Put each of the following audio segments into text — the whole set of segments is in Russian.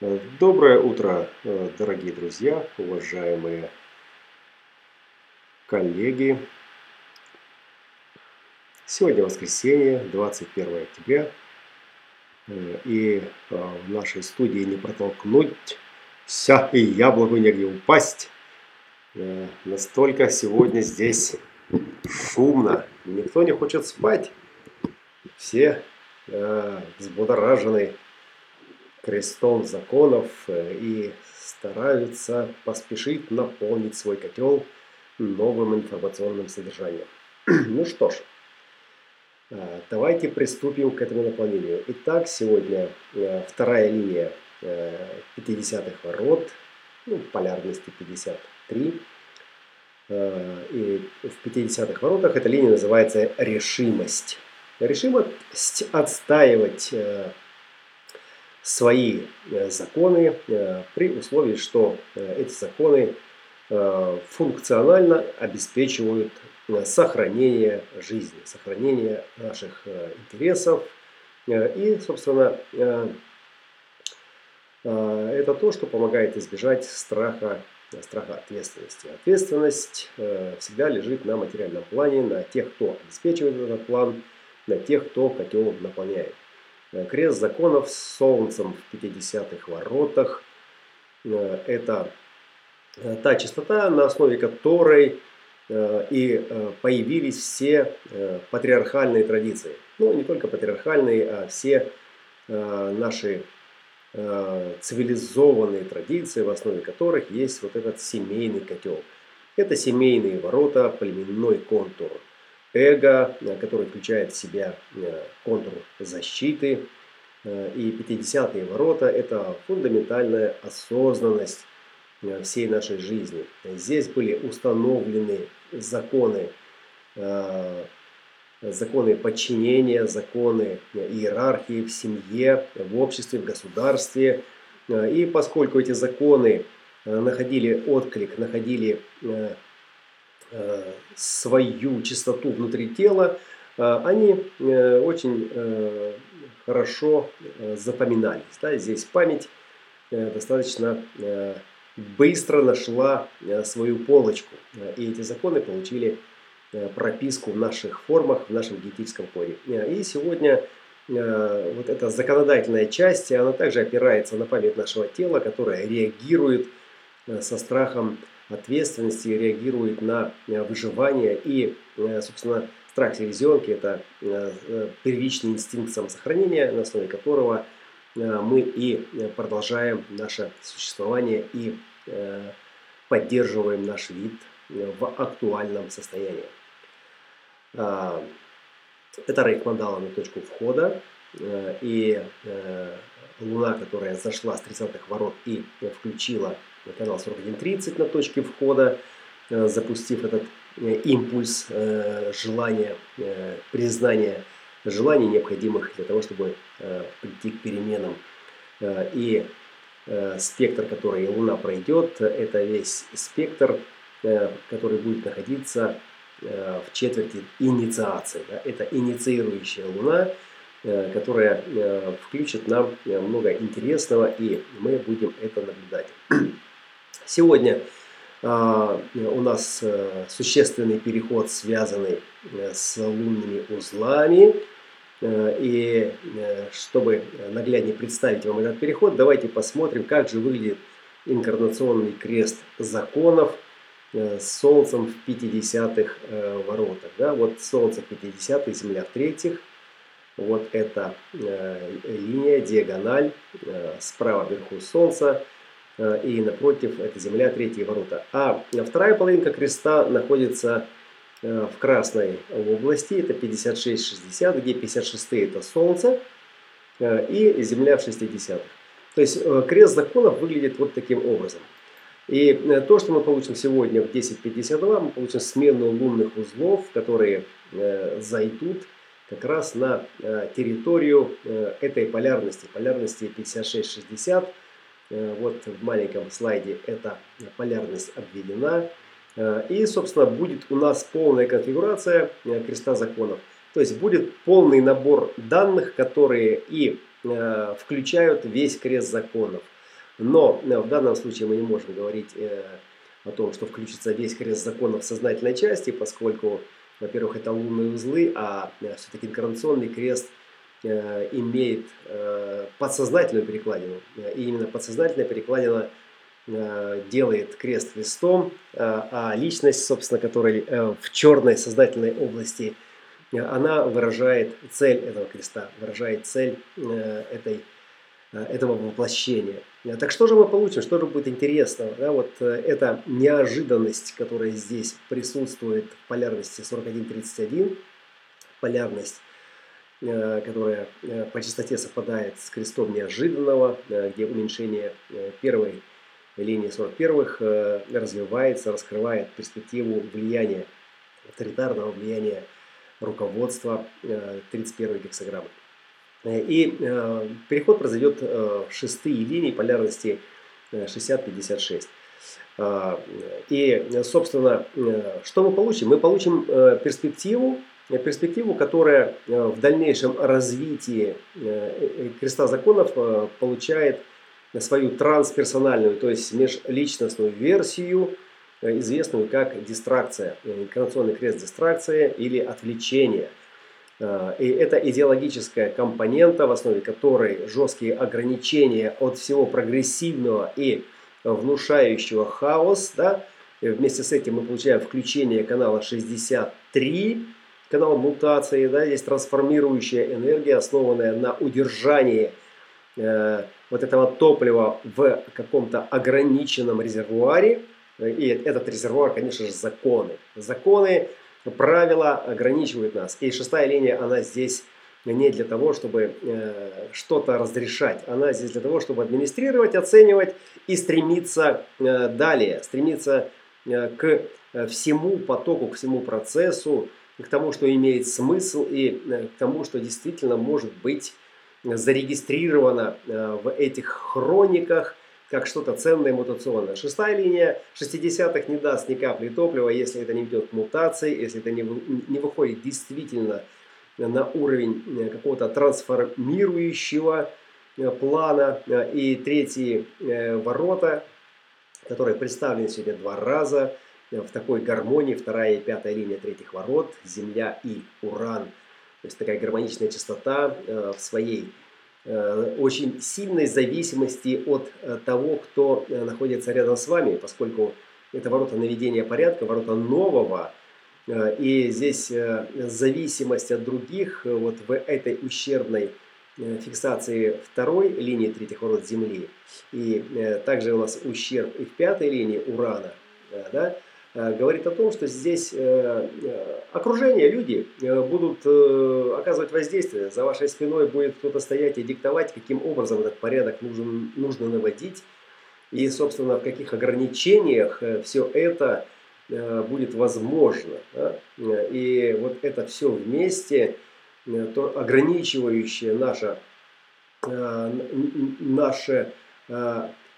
Доброе утро, э, дорогие друзья, уважаемые коллеги. Сегодня воскресенье, 21 октября. Э, и э, в нашей студии не протолкнуть ся и яблоку негде упасть. Настолько сегодня здесь шумно. Никто не хочет спать. Все взбудоражены крестом законов э, и стараются поспешить наполнить свой котел новым информационным содержанием. Ну что ж, э, давайте приступим к этому наполнению. Итак, сегодня э, вторая линия 50-х ворот, ну, полярности 53. И в 50-х воротах эта линия называется решимость. Решимость отстаивать свои э, законы э, при условии, что э, эти законы функционально обеспечивают сохранение жизни, сохранение наших интересов. И, собственно, это то, что помогает избежать страха, страха ответственности. Ответственность всегда лежит на материальном плане, на тех, кто обеспечивает этот план, на тех, кто котел наполняет. Э, крест законов с солнцем в 50-х воротах. Э, это э, та частота, на основе которой и появились все патриархальные традиции. Ну, не только патриархальные, а все наши цивилизованные традиции, в основе которых есть вот этот семейный котел. Это семейные ворота, племенной контур – эго, э, который включает в себя э, контур защиты. Э, и 50-е ворота – это фундаментальная осознанность всей нашей жизни. Здесь были установлены законы, законы подчинения, законы иерархии в семье, в обществе, в государстве. И поскольку эти законы находили отклик, находили свою чистоту внутри тела, э, они э, очень хорошо запоминались. Да? Здесь память достаточно быстро нашла свою полочку. И эти законы получили прописку в наших формах, в нашем генетическом коде. И сегодня вот эта законодательная часть, она также опирается на память нашего тела, которая реагирует со страхом ответственности, реагирует на э, выживание. И, э, собственно, страх селезенки – это э, первичный инстинкт самосохранения, на основе которого мы и продолжаем наше существование и поддерживаем наш вид в актуальном состоянии. А, это рейк-мандала на точку входа. И Луна, которая зашла с 30-х ворот и включила канал 4130 на точке входа, э, запустив этот э, импульс э, желания, признания желаний, необходимых для того, чтобы прийти к переменам. И спектр, который Луна пройдет, это весь спектр, который будет находиться в четверти инициации. Это инициирующая Луна, которая включит нам много интересного, и мы будем это наблюдать. Сегодня а, у нас э, существенный переход, связанный э, с лунными узлами. Э, и чтобы нагляднее представить вам этот переход, давайте посмотрим, как же выглядит инкарнационный крест законов с Солнцем в 50-х воротах. Да? Вот Солнце в 50-х, Земля в третьих. Вот эта линия, диагональ, справа вверху Солнца – и напротив это земля, третьи ворота. А вторая половинка креста находится э, в красной области, это 56-60, где 56 это Солнце э, и Земля в 60-х. То есть крест законов выглядит вот таким образом. И то, что мы получим сегодня в 10.52, мы получим смену лунных узлов, которые зайдут как раз на территорию этой полярности, полярности 56-60, Э, вот в маленьком слайде эта полярность обведена. Э, и, собственно, будет у нас полная конфигурация э, креста законов. То есть будет полный набор данных, которые и включают весь крест законов. Но в данном случае мы не можем говорить о том, что включится весь крест закона в сознательной части, поскольку, во-первых, это лунные узлы, а все-таки инкарнационный крест имеет подсознательную перекладину. И именно подсознательная перекладина делает крест крестом, а личность, собственно, которая в черной сознательной области – она выражает цель этого креста, выражает цель э, этой, э, этого воплощения. Так что же мы получим, что же будет интересного? Да, вот э, эта неожиданность, которая здесь присутствует в полярности 41-31, полярность, которая по частоте совпадает с крестом неожиданного, где уменьшение первой линии 41-х развивается, раскрывает перспективу влияния, авторитарного влияния руководства 31 э, гексограммы. Э, и э, переход произойдет в шестые линии полярности 60-56. И, собственно, что мы получим? Мы получим перспективу, перспективу, которая в дальнейшем развитии креста законов получает свою трансперсональную, то есть межличностную версию – Э, известную как дистракция, э, инкарнационный крест дистракция или отвлечение. Э, и это идеологическая компонента, в основе которой жесткие ограничения от всего прогрессивного и внушающего хаос. Да? И вместе с этим мы получаем включение канала 63, канал мутации. Да? Есть трансформирующая энергия, основанная на удержании вот этого топлива в каком-то ограниченном резервуаре. И этот резервуар, конечно же, законы. Законы, правила ограничивают нас. И шестая линия, она здесь не для того, чтобы э, что-то разрешать. Она здесь для того, чтобы администрировать, оценивать и стремиться э, далее. Стремиться э, к всему потоку, к всему процессу, к тому, что имеет смысл и э, к тому, что действительно может быть зарегистрировано э, в этих хрониках – как что-то ценное мутационное. Шестая линия 60-х не даст ни капли топлива, если это не ведет к мутации, если это не, выходит действительно на уровень э, какого-то трансформирующего э, плана. И третьи э, ворота, которые представлены сегодня два раза в такой гармонии, вторая и пятая линия третьих ворот, Земля и Уран. То есть такая гармоничная частота в своей Э, очень сильной зависимости от э, того, кто э, находится рядом с вами, поскольку это ворота наведения порядка, ворота нового, и здесь зависимость от других вот в этой ущербной фиксации второй линии третьих ворот Земли, и также у нас ущерб и в пятой линии Урана, да, Э, говорит о том, что здесь э, э, окружение, люди будут оказывать воздействие. За вашей спиной будет кто-то стоять и диктовать, каким образом этот порядок нужен, нужно наводить. И, собственно, в каких ограничениях все это будет возможно. И вот это все вместе, то ограничивающее наше, наше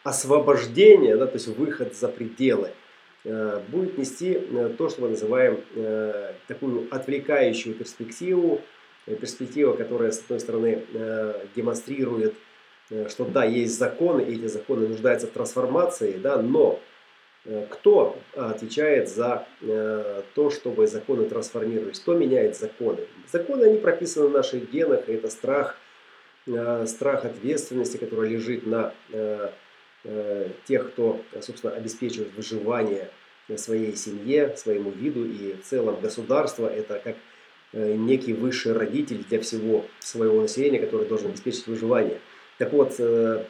освобождение, да, то есть выход за пределы – Э, будет нести э, то, что мы называем э, такую отвлекающую перспективу, перспектива, которая, с одной стороны, демонстрирует, что да, есть законы, и эти законы нуждаются в трансформации, да, но кто отвечает за то, чтобы законы трансформировались? Кто меняет законы? Законы, они прописаны в наших генах, и это страх, страх ответственности, который лежит на Э, тех, кто, собственно, обеспечивает выживание своей семье, своему виду и в целом государство это как э, некий высший родитель для всего своего населения, который должен обеспечить выживание. Так вот, э,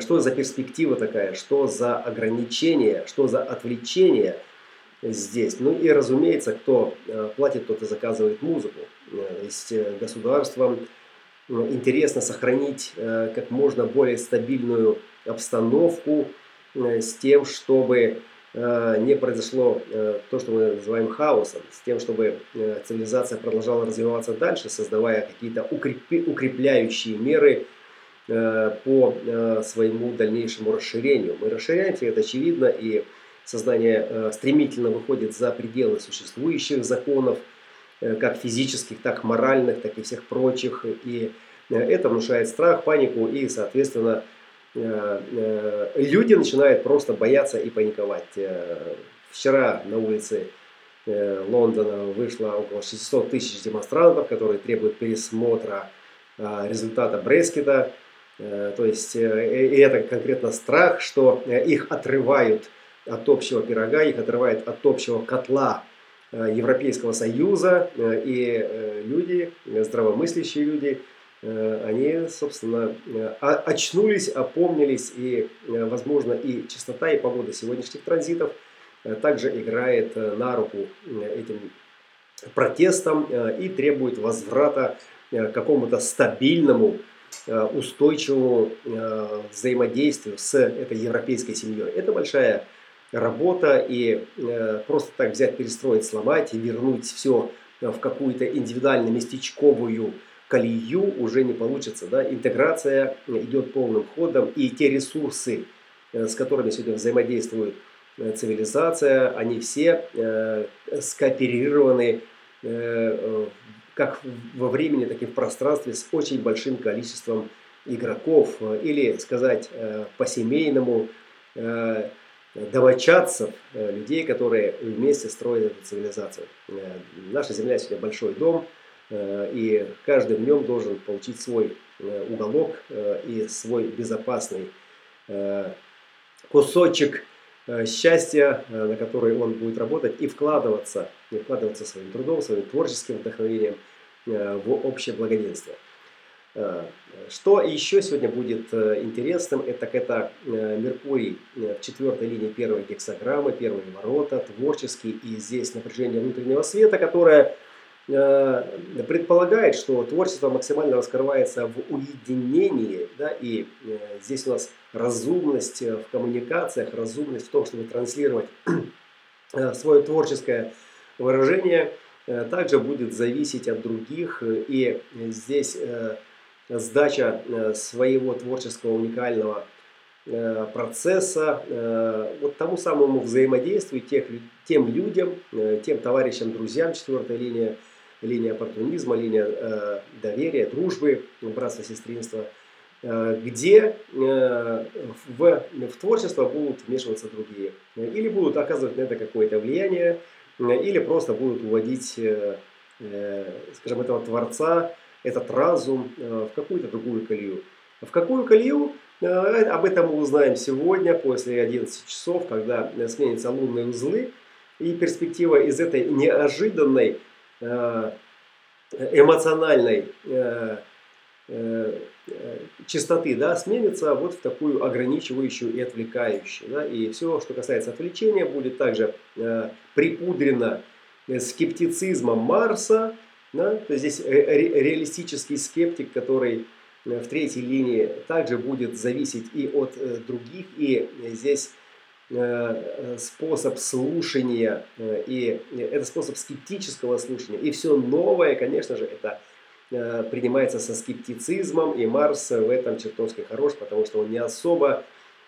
что за перспектива такая, что за ограничение, что за отвлечение здесь. Ну и, разумеется, кто платит, тот и заказывает музыку. То есть государством интересно сохранить как можно более стабильную обстановку э, с тем, чтобы э, не произошло э, то, что мы называем хаосом, с тем, чтобы цивилизация продолжала развиваться дальше, создавая какие-то укрепляющие меры по своему дальнейшему расширению. Мы расширяемся, это очевидно, и сознание стремительно выходит за пределы существующих законов, как физических, так моральных, так и всех прочих. И это внушает страх, панику и, соответственно, люди начинают просто бояться и паниковать. Вчера на улице Лондона вышло около 600 тысяч демонстрантов, которые требуют пересмотра результата Брескета. То есть, и это конкретно страх, что их отрывают от общего пирога, их отрывает от общего котла э, Европейского Союза, э, и э, люди, здравомыслящие люди, они, собственно, очнулись, опомнились, и, возможно, и частота, и погода сегодняшних транзитов также играет на руку этим протестам и требует возврата к какому-то стабильному, устойчивому взаимодействию с этой европейской семьей. Это большая работа, и э, просто так взять, перестроить, сломать и вернуть все в какую-то индивидуально местечковую колею уже не получится. Да? Интеграция идет полным ходом, и те ресурсы, э, с которыми сегодня взаимодействует э, цивилизация, они все э, скооперированы э, как во времени, так и в пространстве с очень большим количеством игроков, или сказать э, по-семейному, э, домочадцев, э, людей, которые вместе строят эту цивилизацию. Э, наша Земля сегодня большой дом, э, и каждый в нем должен получить свой уголок и свой безопасный кусочек счастья, на который он будет работать и вкладываться, и вкладываться своим трудом, своим творческим вдохновением в общее благоденствие. Э, что еще сегодня будет э, интересным, это, это э, Меркурий в четвертой линии первой гексограммы, первые ворота, творческий, и здесь напряжение внутреннего света, которое предполагает, что творчество максимально раскрывается в уединении, да, и здесь у нас разумность в коммуникациях, разумность в том, чтобы транслировать свое творческое выражение, также будет зависеть от других, и здесь сдача э, своего творческого уникального э, процесса э, вот тому самому взаимодействию тех, тем людям, тем товарищам, друзьям, четвертая линия, линия оппортунизма, линия доверия, дружбы, братства, сестринства, где в, в творчество будут вмешиваться другие. Или будут оказывать на это какое-то влияние, или просто будут уводить, скажем, этого творца этот разум э, в какую-то другую колею. В какую колею? Э, об этом мы узнаем сегодня, после 11 часов, когда сменятся лунные узлы. И перспектива из этой неожиданной э, эмоциональной частоты да, сменится вот в такую ограничивающую и отвлекающую. Да, и все, что касается отвлечения, будет также припудрено скептицизмом Марса, да? То есть здесь ре реалистический скептик, который э, в третьей линии также будет зависеть и от э, других, и здесь э, способ слушания, и это способ скептического слушания. И все новое, конечно же, это принимается со скептицизмом, и Марс в этом чертовски хорош, потому что он не особо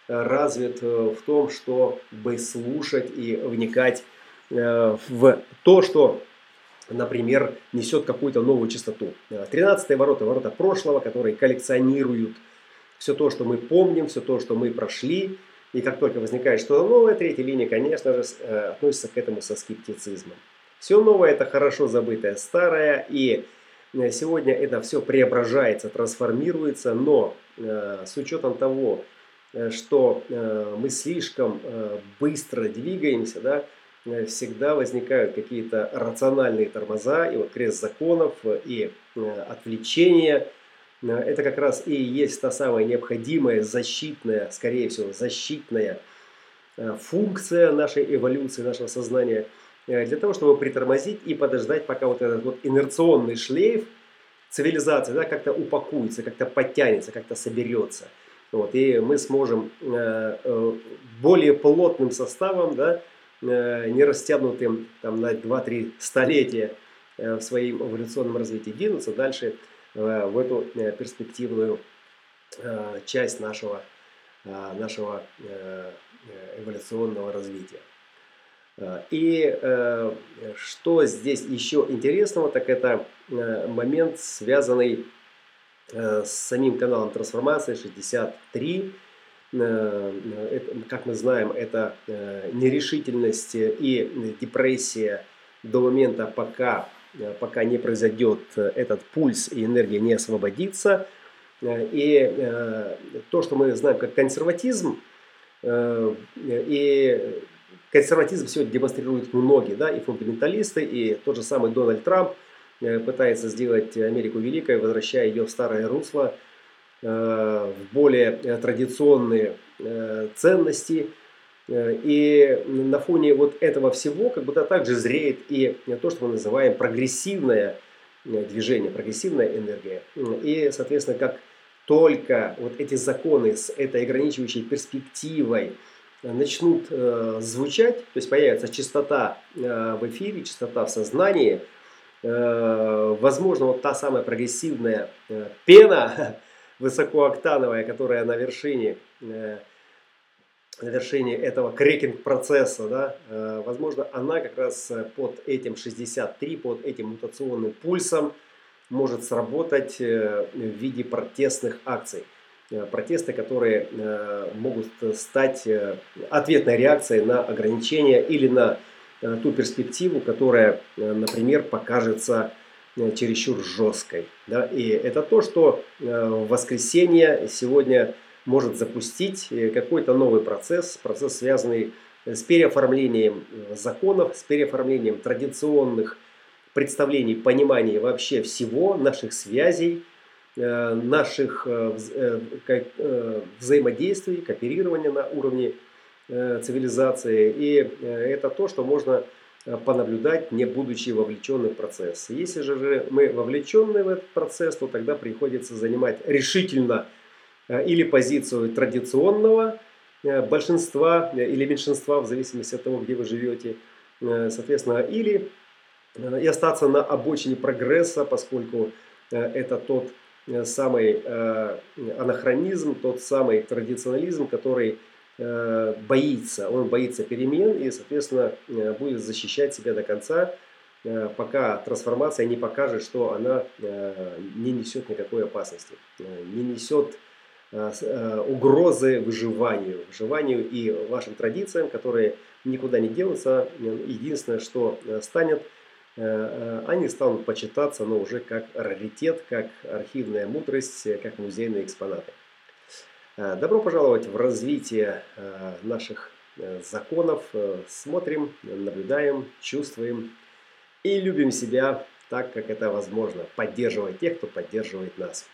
развит в том, чтобы слушать и вникать в то, что например, несет какую-то новую частоту. 13 ворота, ворота прошлого, которые коллекционируют все то, что мы помним, все то, что мы прошли. И как только возникает что-то новое, третья линия, конечно же, э, относится к этому со скептицизмом. Все новое – это хорошо забытое старое, и э, сегодня это все преображается, трансформируется, но э, с учетом того, что мы слишком быстро двигаемся, да, Э, всегда возникают какие-то рациональные тормоза, и вот крест законов, и э, отвлечения. Э, это как раз и есть та самая необходимая защитная, скорее всего, защитная функция нашей эволюции, нашего сознания, для того, чтобы притормозить и подождать, пока вот этот вот инерционный шлейф цивилизации да, как-то упакуется, как-то подтянется, как-то соберется. Вот, и мы сможем более плотным составом да, Э, не растянутым там, на 2-3 столетия э, в своем эволюционном развитии, двинуться дальше э, в эту перспективную часть нашего, нашего эволюционного развития. И что здесь еще интересного, так это момент, связанный с самим каналом трансформации 63, как мы знаем, это нерешительность и депрессия до момента, пока, пока не произойдет этот пульс и энергия не освободится. И то, что мы знаем как консерватизм, и консерватизм сегодня демонстрируют многие, да, и фундаменталисты, и тот же самый Дональд Трамп пытается сделать Америку великой, возвращая ее в старое русло, в более традиционные ценности – Э, и на фоне вот этого всего как будто также зреет и то, что мы называем прогрессивное э, движение, прогрессивная энергия. И, соответственно, как только вот эти законы с этой ограничивающей перспективой начнут э, звучать, то есть появится частота э, в эфире, частота в сознании, э, возможно, вот та самая прогрессивная э, пена высокооктановая, которая на вершине э, на вершине этого крекинг-процесса, да, э, возможно, она как раз э, под этим 63, под этим мутационным пульсом может сработать э, в виде протестных акций. Протесты, которые могут стать ответной реакцией на ограничения или на ту перспективу, которая, например, покажется чересчур жесткой. Да? И это то, что в воскресенье сегодня может запустить э, какой-то новый процесс, процесс, связанный э, с переоформлением э, законов, с переоформлением традиционных представлений, понимания вообще всего, наших связей, наших взаимодействий, кооперирования на уровне цивилизации. И это то, что можно понаблюдать, не будучи вовлеченным в процесс. Если же мы вовлечены в этот процесс, то тогда приходится занимать решительно Э, или позицию традиционного э, большинства э, или меньшинства, в зависимости от того, где вы живете, соответственно, или и остаться на обочине прогресса, поскольку это тот самый анахронизм, тот самый традиционализм, который боится, он боится перемен и, соответственно, будет защищать себя до конца, пока трансформация не покажет, что она не несет никакой опасности, не несет Э, э, угрозы выживанию, выживанию и вашим традициям, которые никуда не денутся. Единственное, что э, станет, они станут почитаться, но уже как раритет, как архивная мудрость, как музейные экспонаты. Добро пожаловать в развитие наших законов. Смотрим, наблюдаем, чувствуем и любим себя так, как это возможно, поддерживая тех, кто поддерживает нас.